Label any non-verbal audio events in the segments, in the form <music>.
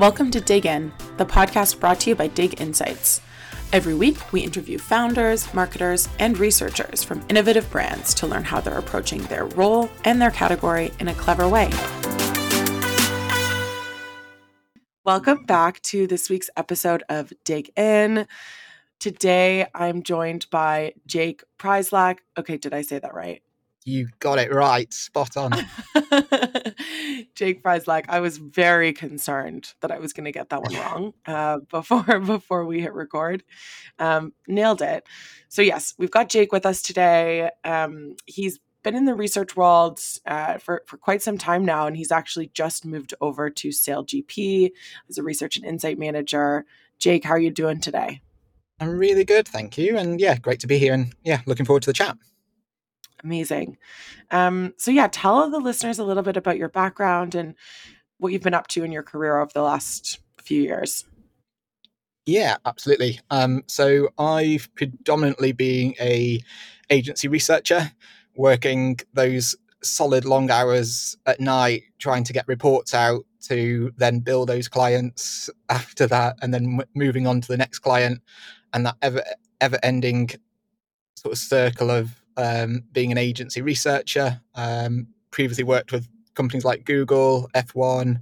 Welcome to Dig In, the podcast brought to you by Dig Insights. Every week, we interview founders, marketers, and researchers from innovative brands to learn how they're approaching their role and their category in a clever way. Welcome back to this week's episode of Dig In. Today, I'm joined by Jake Pryszlak. Okay, did I say that right? You got it right. Spot on. <laughs> Jake Pryszlak, I was very concerned that I was going to get that one <laughs> wrong uh, <laughs> before before we hit record. Um, nailed it. So yes, we've got Jake with us today. Um, he's been in the research world uh, for, for quite some time now, and he's actually just moved over to SailGP as a research and insight manager. Jake, how are you doing today? I'm really good, thank you. And yeah, great to be here and yeah, looking forward to the chat. Amazing. Um, so, yeah, tell the listeners a little bit about your background and what you've been up to in your career over the last few years. Yeah, absolutely. Um, so, I've predominantly been a agency researcher, working those solid long hours at night trying to get reports out to then bill those clients <laughs> after that and then moving on to the next client and that ever ever ending sort of circle of um, being an agency researcher. Um, previously worked with companies like Google, F1,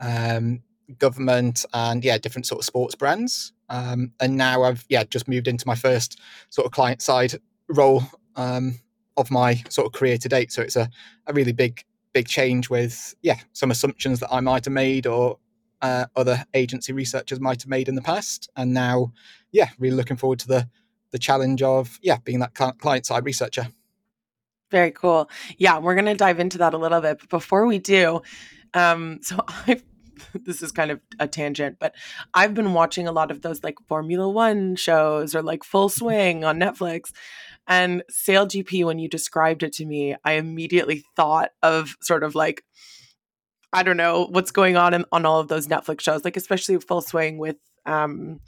um, government, and yeah, different sort of sports brands. Um, and now I've yeah just moved into my first sort of client side role um, of my sort of career to date. So it's a, a really big big change with yeah some assumptions that I might have made or uh, other agency researchers might have made in the past, and now yeah really looking forward to the the challenge of yeah being that client side researcher. Very cool. Yeah we're going to dive into that a little bit but before we do um so <laughs> i've this is kind of a tangent but i've been watching a lot of those like formula one shows or like full swing on netflix and SailGP, when you described it to me i immediately thought of sort of like i don't know what's going on in, on all of those netflix shows like especially full swing with um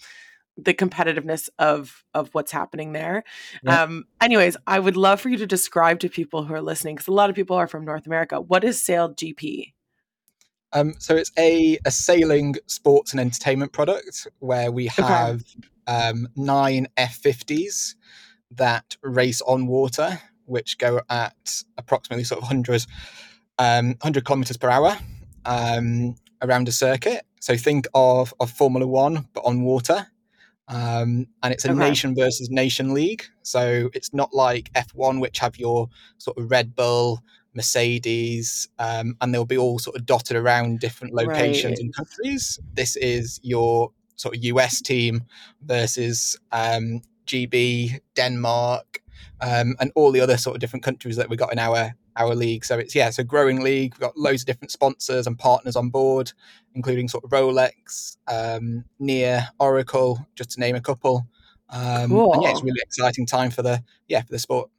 the competitiveness of of what's happening there. Yeah. Um, anyways, I would love for you to describe to people who are listening, because a lot of people are from North America. What is SailGP? Um, so it's a, a sailing sports and entertainment product where we have okay. um, nine F50s that race on water, which go at approximately sort of 100, um, 100 kilometers per hour um, around a circuit. So think of, of Formula One, but on water. Um, and it's a okay. nation versus nation league. So it's not like F1, which have your sort of Red Bull, Mercedes, um, and they'll be all sort of dotted around different locations right. and countries. This is your sort of US team versus um, GB, Denmark, um, and all the other sort of different countries that we got in our our league. So it's yeah, it's a growing league. We've got loads of different sponsors and partners on board, including sort of Rolex, um, Near, Oracle, just to name a couple. Um, cool. And yeah, it's really exciting time for the yeah for the sport.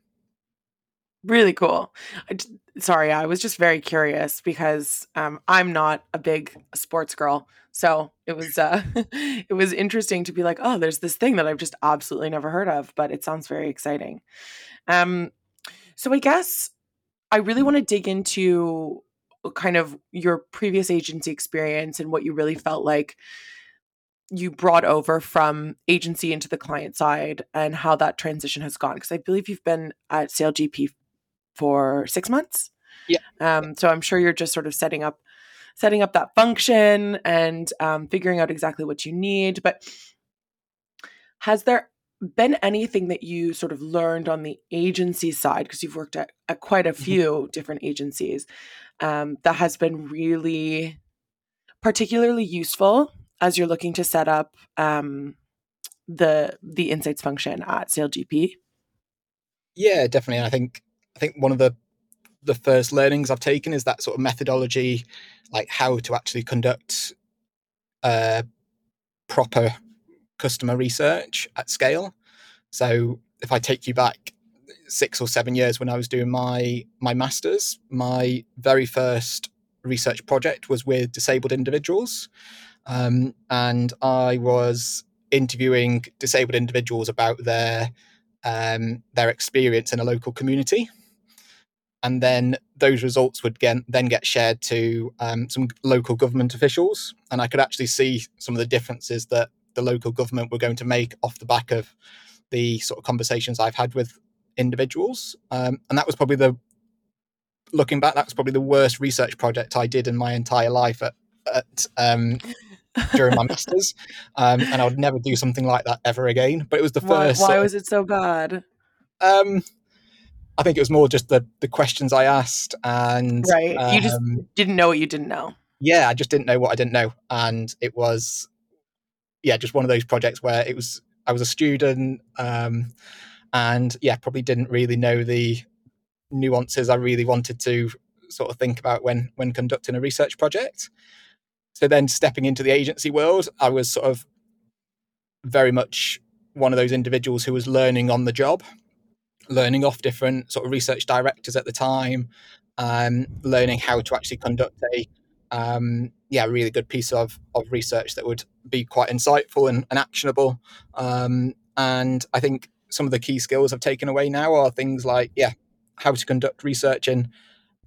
Really cool. I, sorry, I was just very curious because um, I'm not a big sports girl, so it was uh, <laughs> it was interesting to be like, oh, there's this thing that I've just absolutely never heard of, but it sounds very exciting. Um, so I guess I really want to dig into uh, kind of your previous agency experience and what you really felt like you brought over from agency into the client side and how that transition has gone because i believe you've been at SailGP for six months. Yeah. Um, so i'm sure you're just sort of setting up setting up that function and um, figuring out exactly what you need but has there been anything that you sort of learned on the agency side because you've worked at, at quite a mm-hmm. few different agencies um, that has been really particularly useful as you're looking to set up um, the the insights function at SailGP? Yeah, definitely. I think I think one of the the first learnings I've taken is that sort of methodology, like how to actually conduct uh, proper customer research at scale. So if I take you back six or seven years when I was doing my my masters, my very first research project was with disabled individuals, um, and I was interviewing disabled individuals about their um, their experience in a local community. and then those results would get, then get shared to um, some local government officials, and I could actually see some of the differences that the local government were going to make off the back of the sort of conversations I've had with individuals, um, and that was probably the looking back, that's probably the worst research project I did in my entire life at, at um, during my <laughs> masters, um, and I would never do something like that ever again. But it was the first. Why was it so bad? Um, I think it was more just the the questions I asked, and right, um, you just um, didn't know what you didn't know. Yeah, I just didn't know what I didn't know, and it was, yeah, just one of those projects where it was. I was a student, um, and yeah, probably didn't really know the nuances I really wanted to sort of think about when when conducting a research project. So then stepping into the agency world, I was sort of very much one of those individuals who was learning on the job, learning off different sort of research directors at the time, um, learning how to actually conduct a um, yeah really good piece of of research that would be quite insightful and, and actionable. Um, and I think some of the key skills I've taken away now are things like yeah how to conduct research in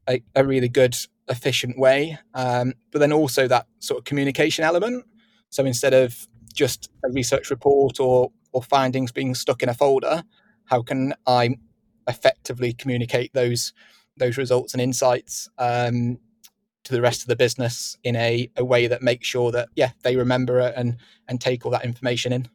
a, a really good, efficient way. Um, but then also that sort of communication element. So instead of just a research report or or findings being stuck in a folder, how can I effectively communicate those those results and insights um, to the rest of the business in a, a way that makes sure that yeah they remember it and and take all that information in.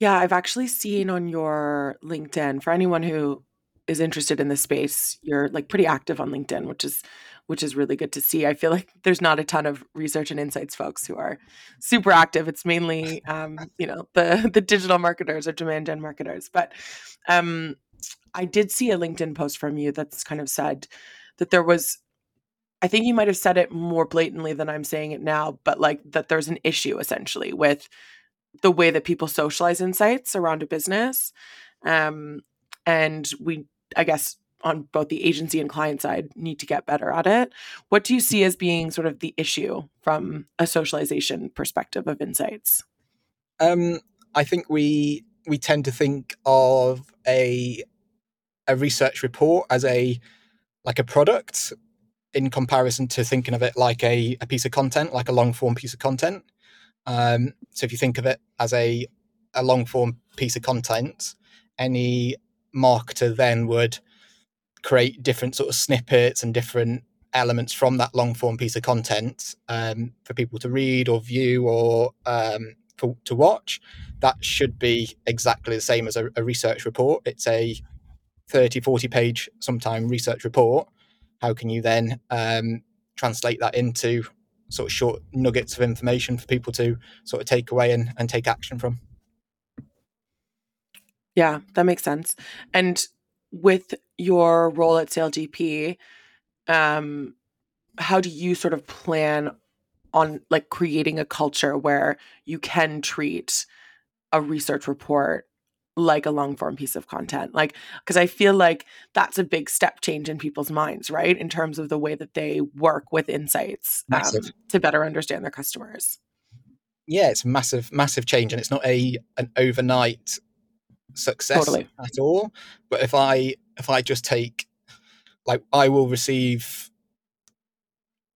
Yeah, I've actually seen on your LinkedIn for anyone who is interested in this space, you're like pretty active on LinkedIn, which is which is really good to see. I feel like there's not a ton of research and insights folks who are super active. It's mainly um, you know the the digital marketers or demand gen marketers. But um, I did see a LinkedIn post from you that's kind of said that there was. I think you might have said it more blatantly than I'm saying it now, but like that there's an issue essentially with the way that people socialize insights around a business. Um, and we I guess on both the agency and client side need to get better at it. What do you see as being sort of the issue from a socialization perspective of insights? Um, I think we we tend to think of a a research report as a like a product in comparison to thinking of it like a, a piece of content, like a long form piece of content. Um, so if you think of it as a a long form piece of content, any marketer then would create different sort of snippets and different elements from that long form piece of content um, for people to read or view or um, for, to watch. That should be exactly the same as a, a, research report. It's a 30, 40 page, sometime research report. How can you then um, translate that into sort of short nuggets of information for people to sort of take away and, and take action from? Yeah, that makes sense. And with your role at SailGP, um, how do you sort of plan on like creating a culture where you can treat a research report like a long form piece of content like because i feel like that's a big step change in people's minds right in terms of the way that they work with insights um, to better understand their customers yeah it's massive massive change and it's not a an overnight success totally. at all. But if I if I just take like I will receive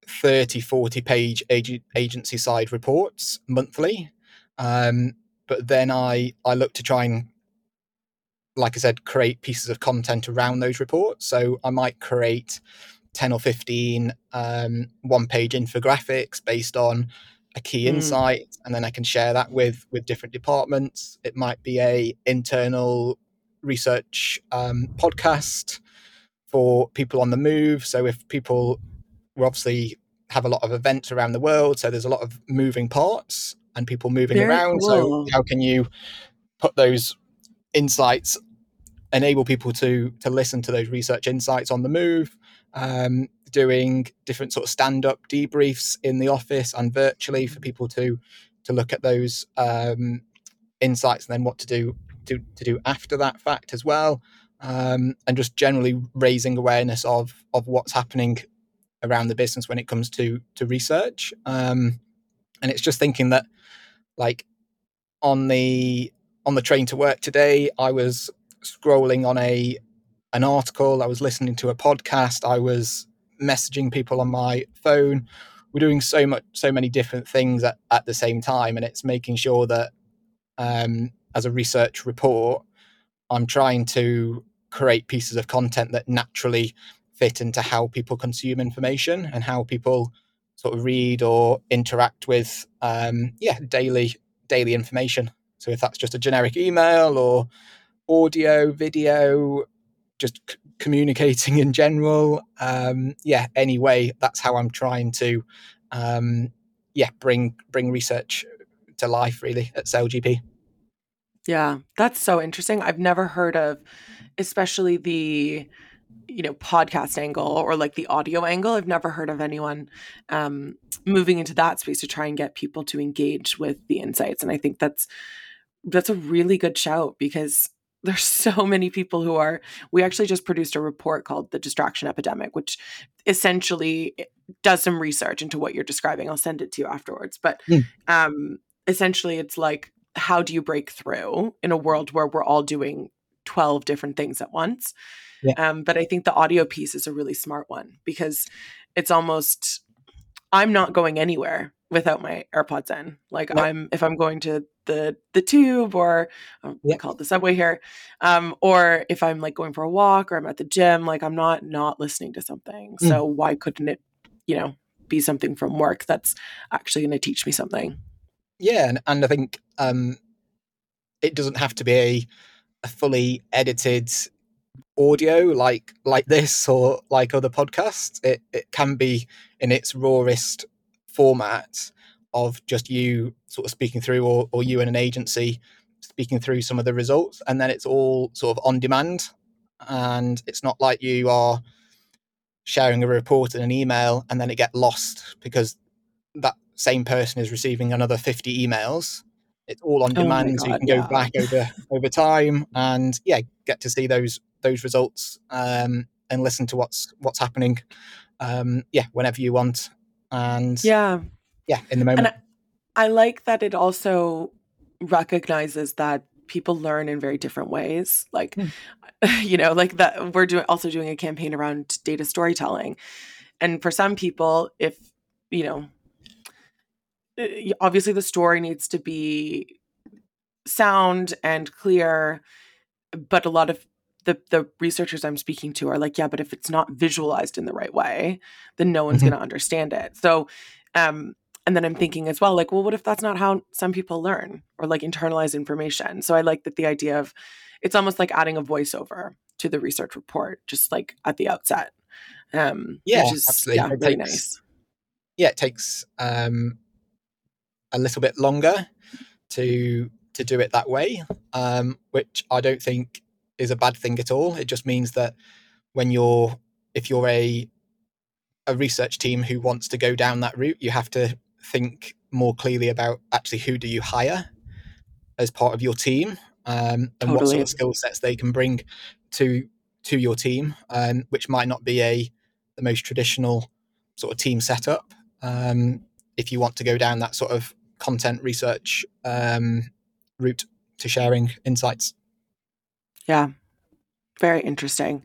30 40 page agency side reports monthly um, but then i i look to try and like i said create pieces of content around those reports so i might create 10 or 15 um, one page infographics based on a key mm. insight and then i can share that with with different departments it might be a internal research um, podcast for people on the move so if people we obviously have a lot of events around the world so there's a lot of moving parts and people moving Very around cool. so how can you put those insights enable people to to listen to those research insights on the move um, doing different sort of stand up debriefs in the office and virtually for people to to look at those um, insights and then what to do to, to do after that fact as well um, and just generally raising awareness of of what's happening around the business when it comes to to research. Um, and it's just thinking that like on the on the train to work today i was scrolling on a an article, I was listening to a podcast, I was messaging people on my phone. We're doing so much, so many different things at, at the same time, and it's making sure that um, as a research report, I'm trying to create pieces of content that naturally fit into how people consume information and how people sort of read or interact with um, yeah daily daily information so if that's just a generic email or audio video just c- communicating in general um, yeah anyway that's how i'm trying to um, yeah bring bring research to life really at SailGP. Yeah, that's so interesting. I've never heard of especially the you know podcast angle or like the audio angle i've never heard of anyone um, moving into that space to try and get people to engage with the insights and i think that's that's a really good shout because there's <laughs> so many people who are we actually just produced a report called the distraction epidemic which essentially eh, does some research into what you're describing i'll send it to you afterwards but mm. um essentially it's like how do you break through in a world where we're all doing 12 different things at once yeah. Um, but I think the audio piece is a really smart one because it's almost I'm not going anywhere without my AirPods in. Like I'm if I'm going to the the tube or um, yeah. call it the subway here, um, or if I'm like going for a walk or I'm at the gym, like I'm not not listening to something. Mm. So why couldn't it, you know, be something from work that's actually going to teach me something? Yeah, and, and I think um, it doesn't have to be a, a fully edited audio like like this or like other podcasts it, it can be in its rawest format of just you sort of speaking through or, or you and an agency speaking through some of the results and then it's all sort of on demand and it's not like you are sharing a report in an email and then it get lost because that same person is receiving another 50 emails it's all on oh demand God, so you can yeah. go back over over time and yeah get to see those those results um, and listen to what's what's happening. Um, yeah, whenever you want, and yeah, yeah, in the moment. I, I like that it also recognizes that people learn in very different ways. Like, mm. <laughs> you know, like that we're doing also doing a campaign around data storytelling, and for some people, if you know, eh, obviously the story needs to be sound and clear but a lot of the the researchers I'm speaking to are like, yeah, but if it's not visualized in the right way, then no one's mm-hmm. going to understand it. So, um, and then I'm thinking as well, like, well, what if that's not how some people learn or like internalize information? So I like that the idea of it's almost like adding a voiceover to the research report, just like at the outset. Um, yeah, is, absolutely. Yeah, it really takes, nice. Yeah, it takes um, a little bit longer to to do it that way, um, which I don't think is a bad thing at all. It just means that when you're if you're a a research team who wants to go down that route, you have to think more clearly about actually who do you hire as part of your team um, and totally. what sort of skill sets they can bring to to your team, um, which might not be a the most traditional sort of team setup. Um, if you want to go down that sort of content research um, route to sharing insights. Yeah. Very interesting.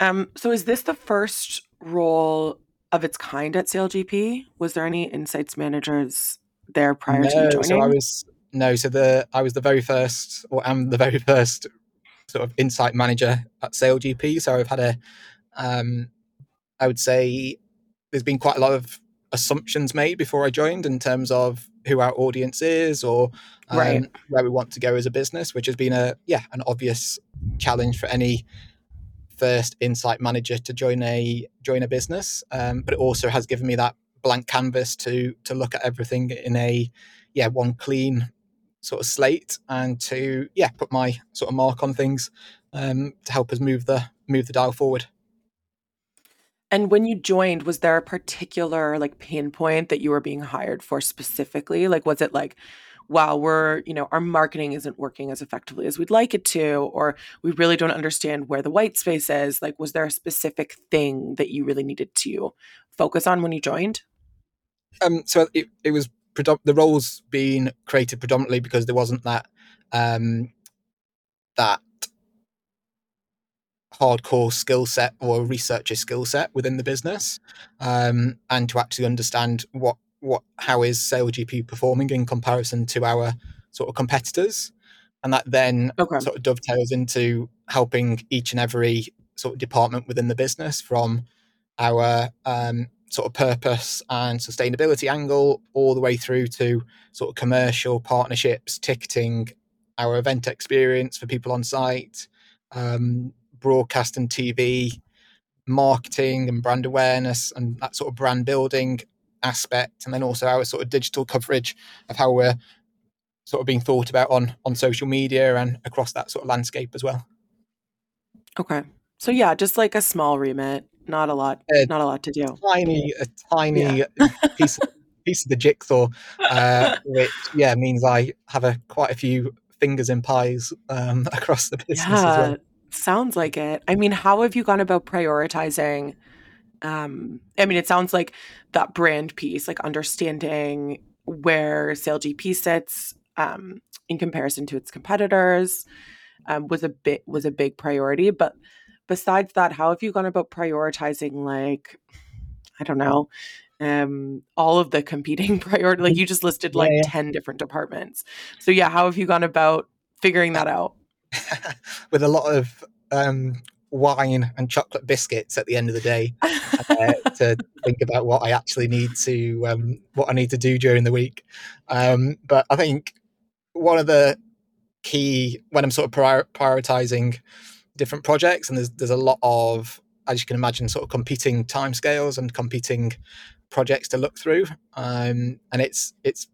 Um, so is this the first role of its kind at SailGP? Was there any insights managers there prior no, to you joining? So I was no, so the I was the very first or am the very <laughs> first sort of insight manager at SailGP. So I've had a um I would say there's been quite a lot of assumptions made before I joined in terms of who our audience is or um, right. where we want to go as a business, which has been a yeah an obvious challenge for any first insight manager to join a join a business. Um, but it also has given me that blank canvas to to look at everything in a yeah one clean sort of slate and to yeah put my sort of mark on things um, to help us move the move the dial forward. And when you joined, was there a particular like pain point that you were being hired for specifically? Like, was it like, wow, we're, you know, our marketing isn't working as effectively as we'd like it to, or we really don't understand where the white space is? Like, was there a specific thing that you really needed to focus on when you joined? Um, so it, it was predom- the roles being created predominantly because there wasn't that um, that hardcore skill set or researcher skill set within the business, um, and to actually understand what what how is SailGP performing in comparison to our sort of competitors, and that then okay. sort of dovetails into helping each and every sort of department within the business from our um, sort of purpose and sustainability angle all the way through to sort of commercial partnerships, ticketing, our event experience for people on site, um, broadcast and TV, marketing and brand awareness, and that sort of brand building aspect, and then also our sort of digital coverage of how we're sort of being thought about on on social media and across that sort of landscape as well. Okay. So yeah, just like a small remit, not a lot, a not a lot to do. Tiny, a tiny yeah. <laughs> piece of, <laughs> piece of the jigsaw, uh, which yeah means I have a quite a few fingers in pies um, <laughs> across the business yeah, as well. Sounds like it. I mean, how have you gone about prioritizing? Um, I mean, it sounds like that brand piece, like understanding where SailGP sits um, in comparison to its competitors, um, was a bit was a big priority. But besides that, how have you gone about prioritizing like I don't know, um all of the competing <laughs> priority like you just listed like yeah, yeah. 10 different departments. So yeah, how have you gone about figuring that out? <laughs> With a lot of um wine and chocolate biscuits at the end of the day <laughs> uh, to think about what I actually need to um, what I need to do during the week. Um, but I think one of the key when I'm sort of prior- prioritizing different projects, and there's there's a lot of as you can imagine, sort of competing timescales and competing projects to look through. Um, and it's it's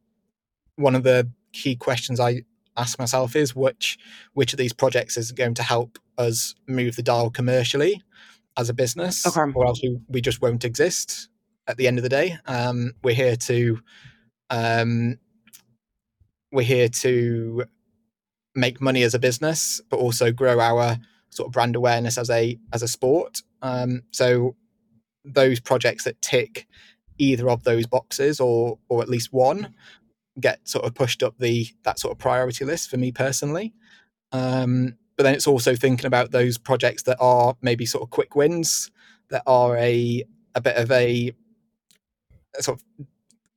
one of the key questions I ask myself is which which of these projects is going to help us move the dial commercially as a business, okay. or else we, we just won't exist at the end of the day. Um, we're here to um, we're here to make money as a business, but also grow our sort of brand awareness as a as a sport. Um, so those projects that tick either of those boxes or or at least one get sort of pushed up the that sort of priority list for me personally. Um, but then it's also thinking about those projects that are maybe sort of quick wins that are a a bit of a, a sort of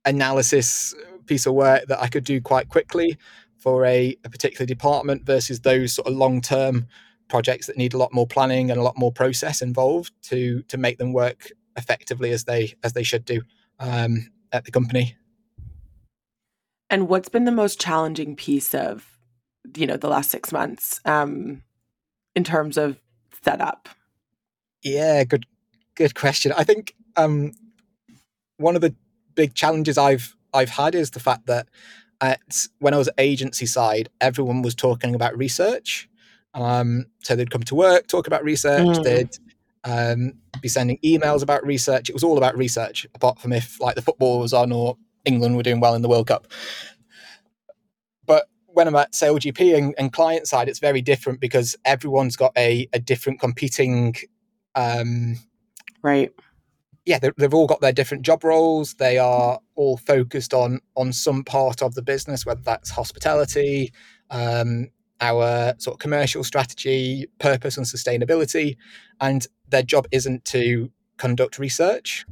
analysis piece of work that I could do quite quickly for a, a particular department versus those sort of long term projects that need a lot more planning and a lot more process involved to to make them work effectively as they as they should do um, at the company. And what's been the most challenging piece of you know the last six months um, in terms of setup? Yeah, good good question. I think um, one of the big challenges I've I've had is the fact that at when I was agency side, everyone was talking about research. Um, so they'd come to work, talk about research. Mm. They'd um, be sending emails about research. It was all about research, apart from if like the football was on or England were doing well in the World Cup. But when I'm at SailGP and, and client side, it's very different because everyone's got a, a different competing um, right yeah, they've all got their different job roles. They are all focused on on some part of the business, whether that's hospitality, um, our sort of commercial strategy, purpose, and sustainability. And their job isn't to conduct research.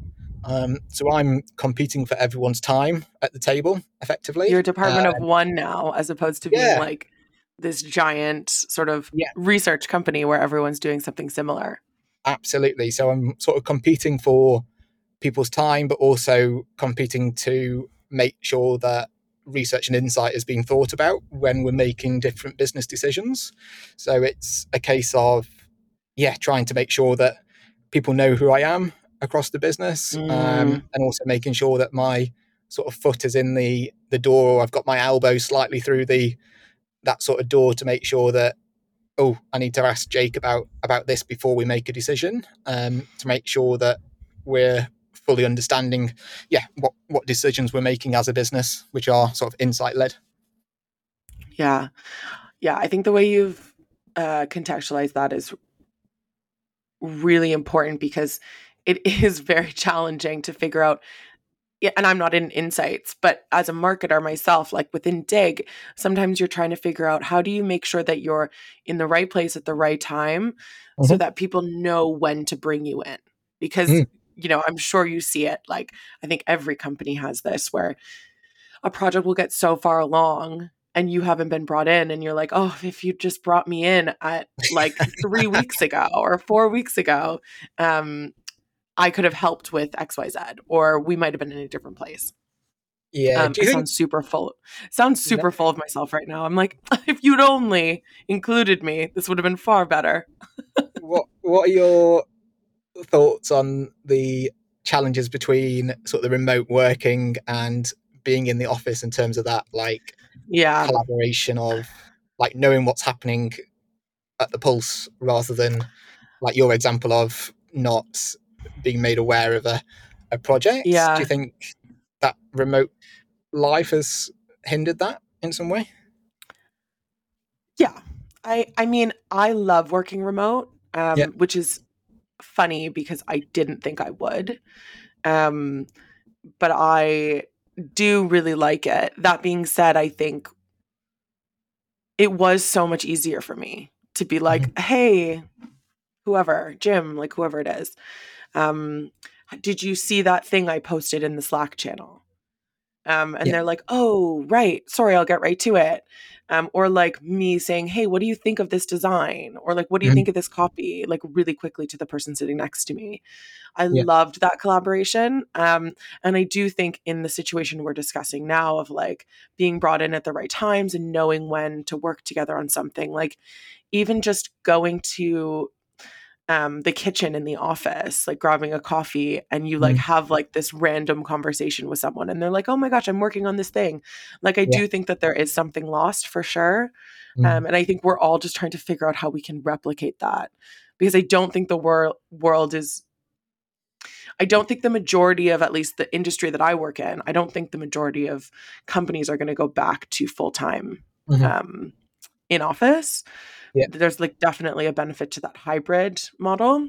Um, so I'm competing for everyone's time at the table, effectively. You're a department uh, of one now, as opposed to being yeah. like this giant sort of yeah. research company where everyone's doing something similar. Absolutely. So I'm sort of competing for people's time, but also competing to make sure that research and insight is being thought about when we're making different business decisions. So it's a case of, yeah, trying to make sure that people know who I am across the business, um, mm. um, and also making sure that my sort of foot is in the the door, or I've got my elbow slightly through the that sort of door to make sure that oh, I need to ask Jake about about this before we make a decision, um, to make sure that we're fully understanding, yeah, what what decisions we're making as a business, which are sort of insight led. Yeah, yeah. I think the way you've uh, contextualized that is really important because it is very challenging to figure out and I'm not in insights, but as a marketer myself, like within Dig, sometimes you're trying to figure out how do you make sure that you're in the right place at the right time mm-hmm. so that people know when to bring you in. Because, mm. you know, I'm sure you see it. Like, I think every company has this where a project will get so far along and you haven't been brought in and you're like oh if you just brought me in at like three <laughs> weeks ago or four weeks ago um I could have helped with XYZ or we might have been in a different place. Yeah. Um, I think- sound super full. Sounds super full of myself right now. I'm like, <laughs> if you'd only included me, this would have been far better. what What are your thoughts on the challenges between sort of the remote working and being in the office in terms of that, like, yeah, collaboration of like knowing what's happening at the pulse rather than like your example of not being made aware of a, a project. Yeah. Do you think that remote life has hindered that in some way? Yeah. I I mean, I love working remote, um, yeah. which is funny because I didn't think I would. Um, but I do really like it. That being said, I think it was so much easier for me to be like, mm-hmm. hey, whoever, Jim, like whoever it is, um, did you see that thing I posted in the Slack channel? Um, and yeah. they're like, oh, right. Sorry, I'll get right to it. Um, or like me saying, hey, what do you think of this design? Or like, what do you mm-hmm. think of this copy? Like, really quickly to the person sitting next to me. I yeah. loved that collaboration. Um, and I do think in the situation we're discussing now of like being brought in at the right times and knowing when to work together on something, like even just going to um the kitchen in the office like grabbing a coffee and you like mm. have like this random conversation with someone and they're like oh my gosh i'm working on this thing like i yeah. do think that there is something lost for sure mm. um and i think we're all just trying to figure out how we can replicate that because i don't think the wor- world is I don't think the majority of at least the industry that I work in, I don't think the majority of companies are going to go back to full time mm-hmm. um, in office yeah. there's like definitely a benefit to that hybrid model.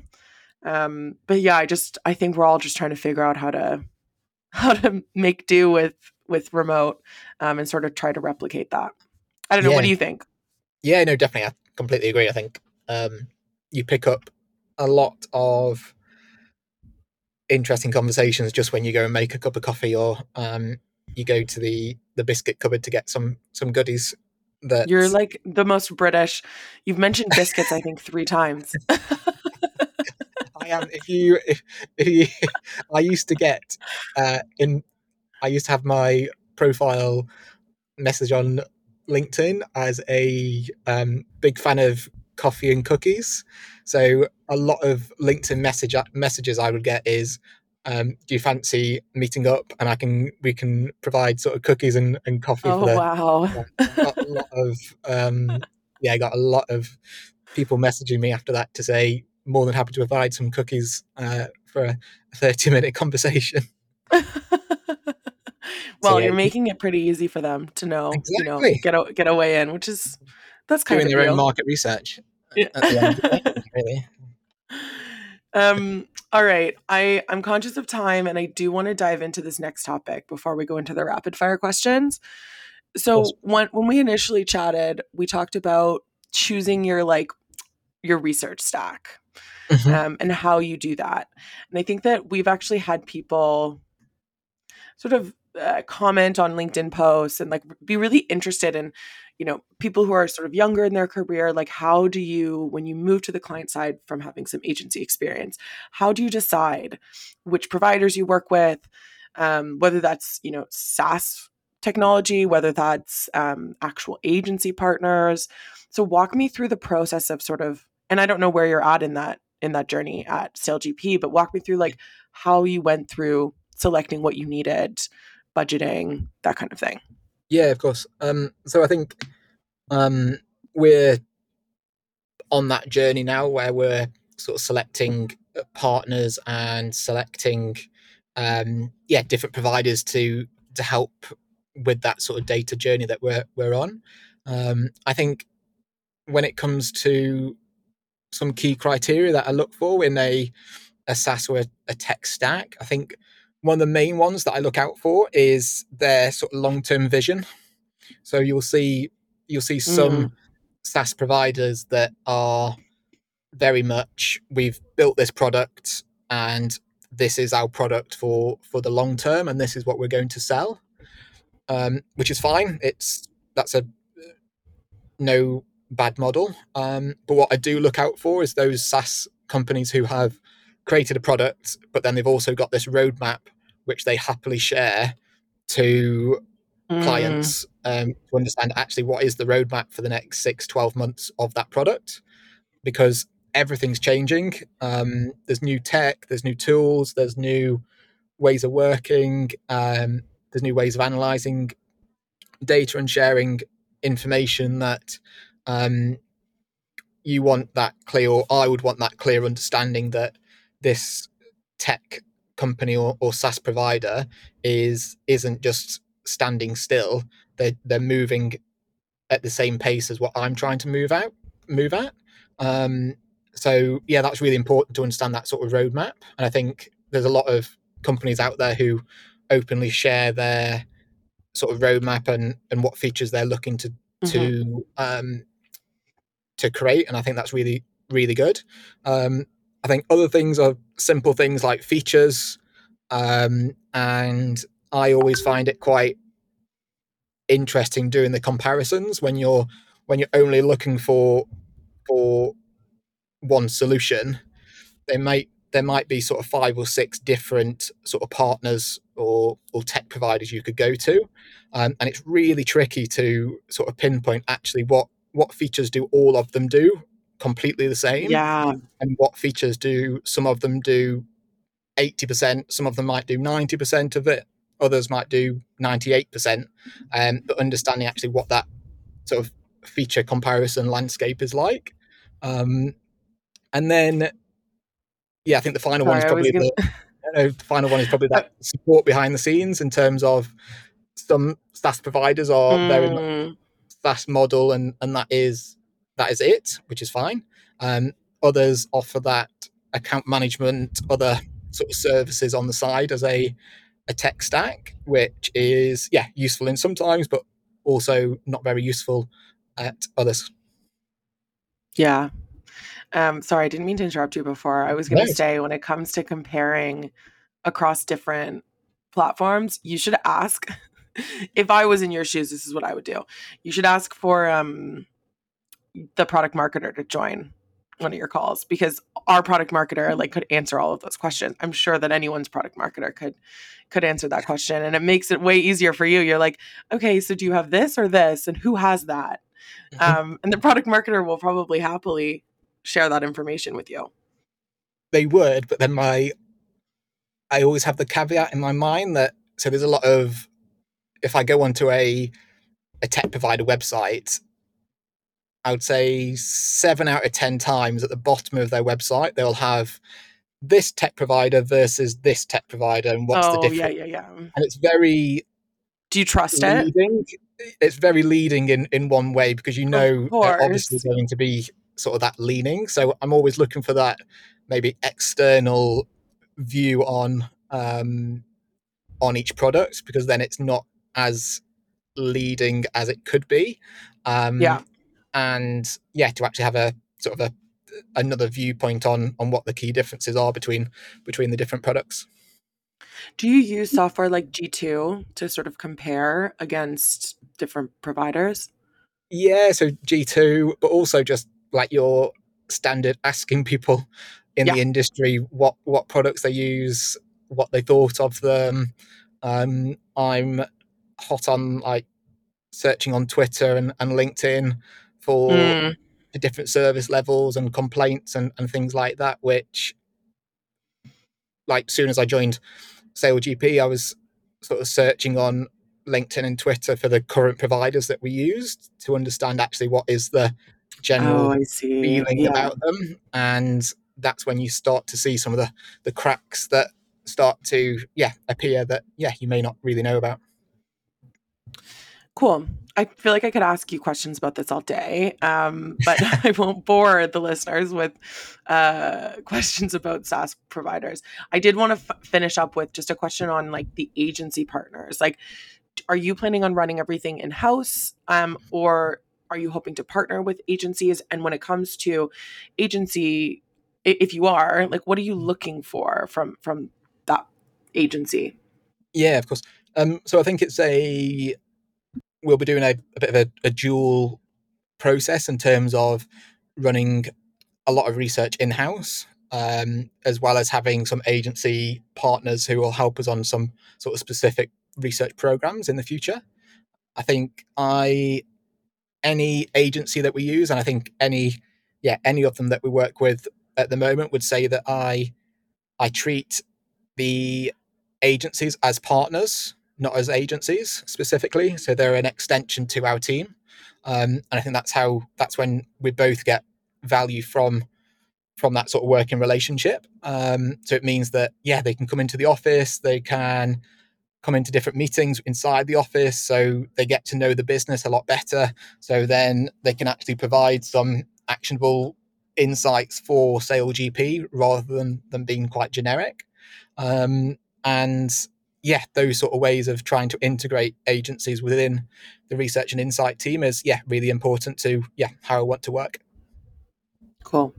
Um, but yeah, I just I think we're all just trying to figure out how to <laughs> how to make do with with remote um, and sort of try to replicate that. I don't know. Yeah. What do you think? Yeah, no, definitely. I completely agree. I think um, you pick up a lot of interesting conversations just when you go and make a cup of coffee or um, you go to the the biscuit cupboard to get some some goodies that You're like the most British. You've mentioned biscuits, I think, three times. <laughs> I am. If you, if, if you, <laughs> I used to get uh, in. I used to have my profile message on LinkedIn as a um, big fan of coffee and cookies. So a lot of LinkedIn message messages I would get is um, do you fancy meeting up and I can we can provide sort of cookies and, and coffee oh, for the, wow. <laughs> got a lot of um, yeah I got a lot of people messaging me after that to say more than happy to provide some cookies uh, for a 30 minute conversation <laughs> well so, you're making it pretty easy for them to know exactly. you know get a, get away in which is that's kind doing of their real. own market research yeah. Day, <laughs> really um all right. I, I'm conscious of time and I do want to dive into this next topic before we go into the rapid fire questions. So when when we initially chatted, we talked about choosing your like your research stack mm-hmm. um, and how you do that. And I think that we've actually had people sort of uh, comment on LinkedIn posts and like be really interested in you know people who are sort of younger in their career like how do you when you move to the client side from having some agency experience how do you decide which providers you work with? Um, whether that's you know saas technology whether that's um, actual agency partners. So walk me through the process of sort of and i don't know where you're at in that in that journey at SailGP, but walk me through like how you went through selecting what you needed budgeting that kind of thing yeah, of course. Um, so I think um, we're on that journey now where we're sort of selecting uh, partners and selecting um, yeah different providers to to help with that sort of data journey that we're we're on. Um, I think when it comes to some key criteria that I look for in a a SaaS or a, a tech stack, I think one of the main ones that I look out for is their sort of long term vision. So you'll see you'll see some mm. SaaS providers that are very much we've built this product and this is our product for for the long term and this is what we're going to sell um, which is fine it's that's a no bad model um, but what i do look out for is those saas companies who have created a product but then they've also got this roadmap which they happily share to mm. clients um, to understand actually what is the roadmap for the next six 12 months of that product because everything's changing. Um, there's new tech, there's new tools, there's new ways of working, um, there's new ways of analyzing data and sharing information that um, you want that clear, or I would want that clear understanding that this tech company or, or SaaS provider is isn't just standing still. They're they're moving at the same pace as what I'm trying to move out move at. Um, so yeah, that's really important to understand that sort of roadmap. And I think there's a lot of companies out there who openly share their sort of roadmap and and what features they're looking to mm-hmm. to um, to create. And I think that's really really good. Um, I think other things are simple things like features, um, and I always find it quite interesting doing the comparisons when you're when you're only looking for for one solution, there might there might be sort of five or six different sort of partners or or tech providers you could go to, um, and it's really tricky to sort of pinpoint actually what what features do all of them do completely the same, yeah, and what features do some of them do eighty percent, some of them might do ninety percent of it, others might do ninety eight percent, um, but understanding actually what that sort of feature comparison landscape is like. Um, and then, yeah, I think the final Sorry, one is probably gonna... the, know, the final one is probably that <laughs> support behind the scenes in terms of some SaaS providers are mm. very much hmm. SaaS model, and and that is that is it, which is fine. Um, others offer that account management, other sort of services on the side as a a tech stack, which is yeah useful in sometimes, but also not very useful at others. Yeah, um, sorry, I didn't mean to interrupt you before. I was going to say when it comes to comparing across different platforms, you should ask. <laughs> if I was in your shoes, this is what I would do. You should ask for um, the product marketer to join one of your calls because our product marketer like could answer all of those questions. I'm sure that anyone's product marketer could could answer that question and it makes it way easier for you. You're like, "Okay, so do you have this or this and who has that?" Mm-hmm. Um, and the product marketer will probably happily share that information with you. They would, but then my I always have the caveat in my mind that so there's a lot of if I go onto a a tech provider website, I would say seven out of ten times at the bottom of their website they'll have this tech provider versus this tech provider and what's oh, the difference. Yeah, yeah, yeah. And it's very Do you trust leading. it? It's very leading in, in one way because you know they're obviously going to be sort of that leaning. So I'm always looking for that maybe external view on um, on each product because then it's not as leading as it could be. Um, yeah, and yeah, to actually have a sort of a another viewpoint on on what the key differences are between between the different products. Do you use software like G2 to sort of compare against different providers? Yeah, so G2, but also just like your standard asking people in yeah. the industry what what products they use, what they thought of them. Um, I'm hot on like searching on Twitter and, and LinkedIn for mm. the different service levels and complaints and, and things like that, which like soon as I joined SailGP, I was sort of searching on LinkedIn and Twitter for the current providers that we used to understand actually what is the general oh, feeling yeah. about them, and that's when you start to see some of the the cracks that start to yeah appear that yeah you may not really know about. Cool. I feel like I could ask you questions about this all day, um, but <laughs> I won't bore the listeners with uh, questions about SaaS providers. I did want to f- finish up with just a question on like the agency partners. Like, are you planning on running everything in house, um, or are you hoping to partner with agencies? And when it comes to agency, if you are, like, what are you looking for from from that agency? Yeah, of course. Um, so I think it's a we'll be doing a, a bit of a, a dual process in terms of running a lot of research in house, um, as well as having some agency partners who will help us on some sort of specific research programs in the future. I think I any agency that we use, and I think any yeah any of them that we work with at the moment would say that I I treat the agencies as partners not as agencies specifically. So they're an extension to our team. Um, and I think that's how that's when we both get value from from that sort of working relationship. Um, so it means that yeah, they can come into the office, they can come into different meetings inside the office, so they get to know the business a lot better. So then they can actually provide some actionable insights for SailGP rather than than being quite generic. Um, and yeah, those sort of ways of trying to integrate agencies within the research and insight team is yeah really important to yeah how I want to work. Cool.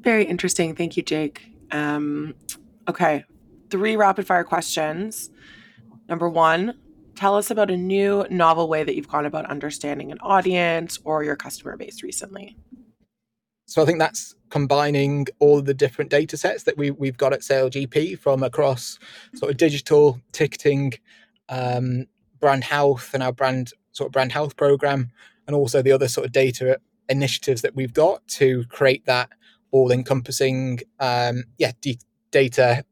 Very interesting. Thank you, Jake. Um, okay, three rapid fire questions. Number one, tell us about a new novel way that you've gone about understanding an audience or your customer base recently. So I think that's combining all the different data sets that we, we've got at SailGP from across sort of digital ticketing, um, brand health and our brand sort of brand health program, and also the other sort of data initiatives that we've got to create that all encompassing um, yeah, d- data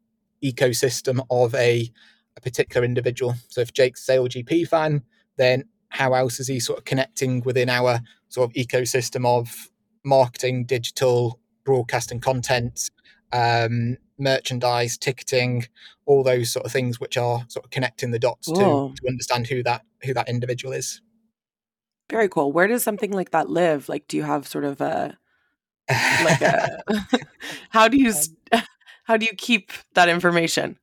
ecosystem of a, a particular individual. So if Jake's SailGP fan, then how else is he sort of connecting within our sort of ecosystem of marketing, digital, broadcasting content, um, merchandise, ticketing, all those sort of things, which are sort of connecting the dots to, to understand who that who that individual is. Very cool. Where does something like that live? Like, do you have sort of a like a <laughs> <laughs> how do you um, <laughs> how do you keep that information?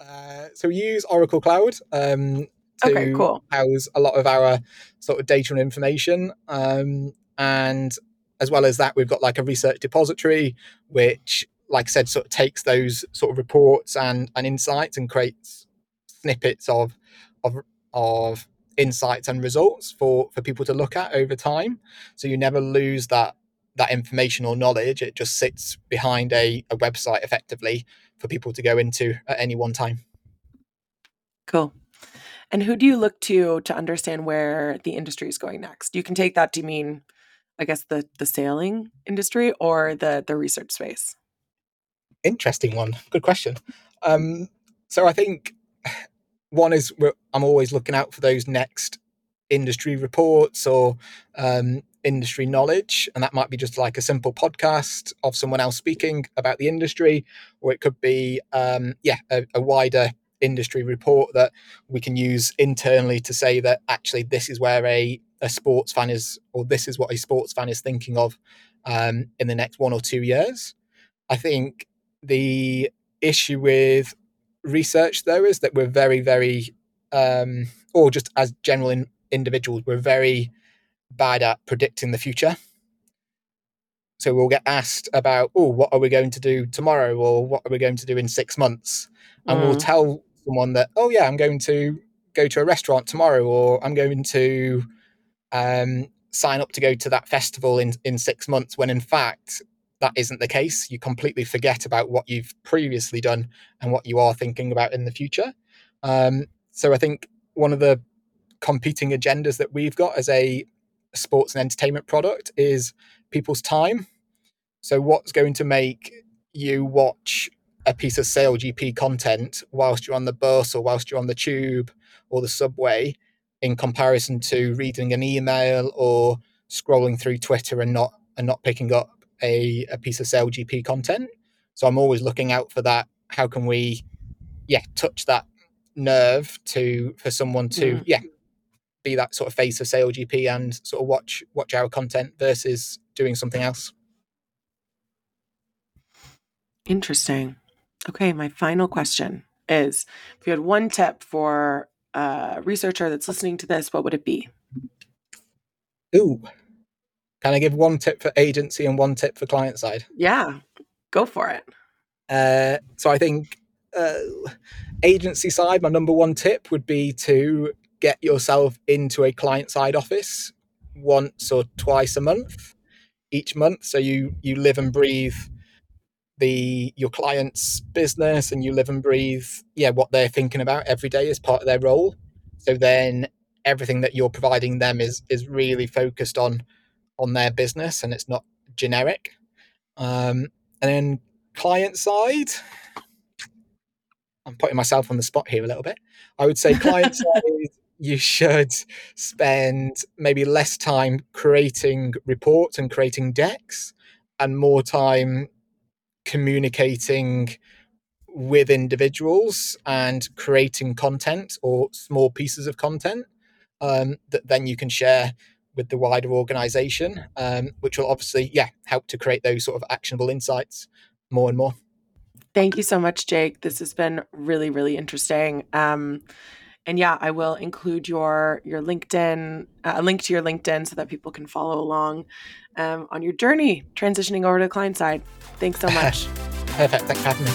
Uh, so we use Oracle Cloud um, to okay, cool. house a lot of our sort of data and information. Um, and as well as that, we've got like a research depository, which, like I said, sort of takes those sort of reports and, and insights and creates snippets of of of insights and results for for people to look at over time. So you never lose that that information or knowledge. It just sits behind a, a website effectively for people to go into at any one time. Cool. And who do you look to to understand where the industry is going next? You can take that to mean I guess the the sailing industry or the the research space? Interesting one. Good question. Um, so I think one is I'm always looking out for those next industry reports or um, industry knowledge, and that might be just like a simple podcast of someone else speaking about the industry, or it could be um, yeah a, a wider industry report that we can use internally to say that actually this is where a a sports fan is, or this is what a sports fan is thinking of um, in the next one or two years. I think the issue with research, though, is that we're very, very, um, or just as general in, individuals, we're very bad at predicting the future. So we'll get asked about, oh, what are we going to do tomorrow, or what are we going to do in six months, and mm. we'll tell someone that, oh yeah, I'm going to go to a restaurant tomorrow, or I'm going to um, sign up to go to that festival in, in six months when in fact that isn't the case. You completely forget about what you've previously done and what you are thinking about in the future. Um, so I think one of the competing agendas that we've got as a sports and entertainment product is people's time. So what's going to make you watch a piece of SailGP content whilst you're on the bus or whilst you're on the tube or the subway in comparison to reading an email or scrolling through Twitter and not and not picking up a, a piece of SailGP content. So I'm always looking out for that. How can we, yeah, touch that nerve to for someone to, mm. yeah, be that sort of face of SailGP and sort of watch watch our content versus doing something else. Interesting. Okay, my final question is if you had one tip for a researcher that's listening to this, what would it be? Ooh. Can I give one tip for agency and one tip for client side? Yeah, go for it. Uh, so I think uh, agency side, my number one tip would be to get yourself into a client side office once or twice a month each month so you you live and breathe the your client's business and you live and breathe yeah what they're thinking about every day as part of their role. So then everything that you're providing them is is really focused on on their business and it's not generic. Um, and then client side i'm putting myself on the spot here a little bit. I would say client <laughs> side you should spend maybe less time creating reports and creating decks and more time communicating with individuals and creating content or small pieces of content um, that then you can share with the wider organization, um, which will obviously, yeah, help to create those sort of actionable insights more and more. Thank you so much, Jake. This has been really, really interesting. Um, and yeah, I will include your your LinkedIn, uh, a link to your LinkedIn, so that people can follow along um, on your journey transitioning over to the client side. Thanks so <laughs> much. Perfect. Thanks for having me.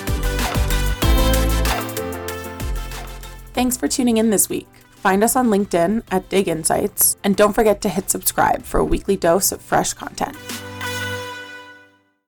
Thanks for tuning in this week. Find us on LinkedIn at Dig Insights, and don't forget to hit subscribe for a weekly dose of fresh content.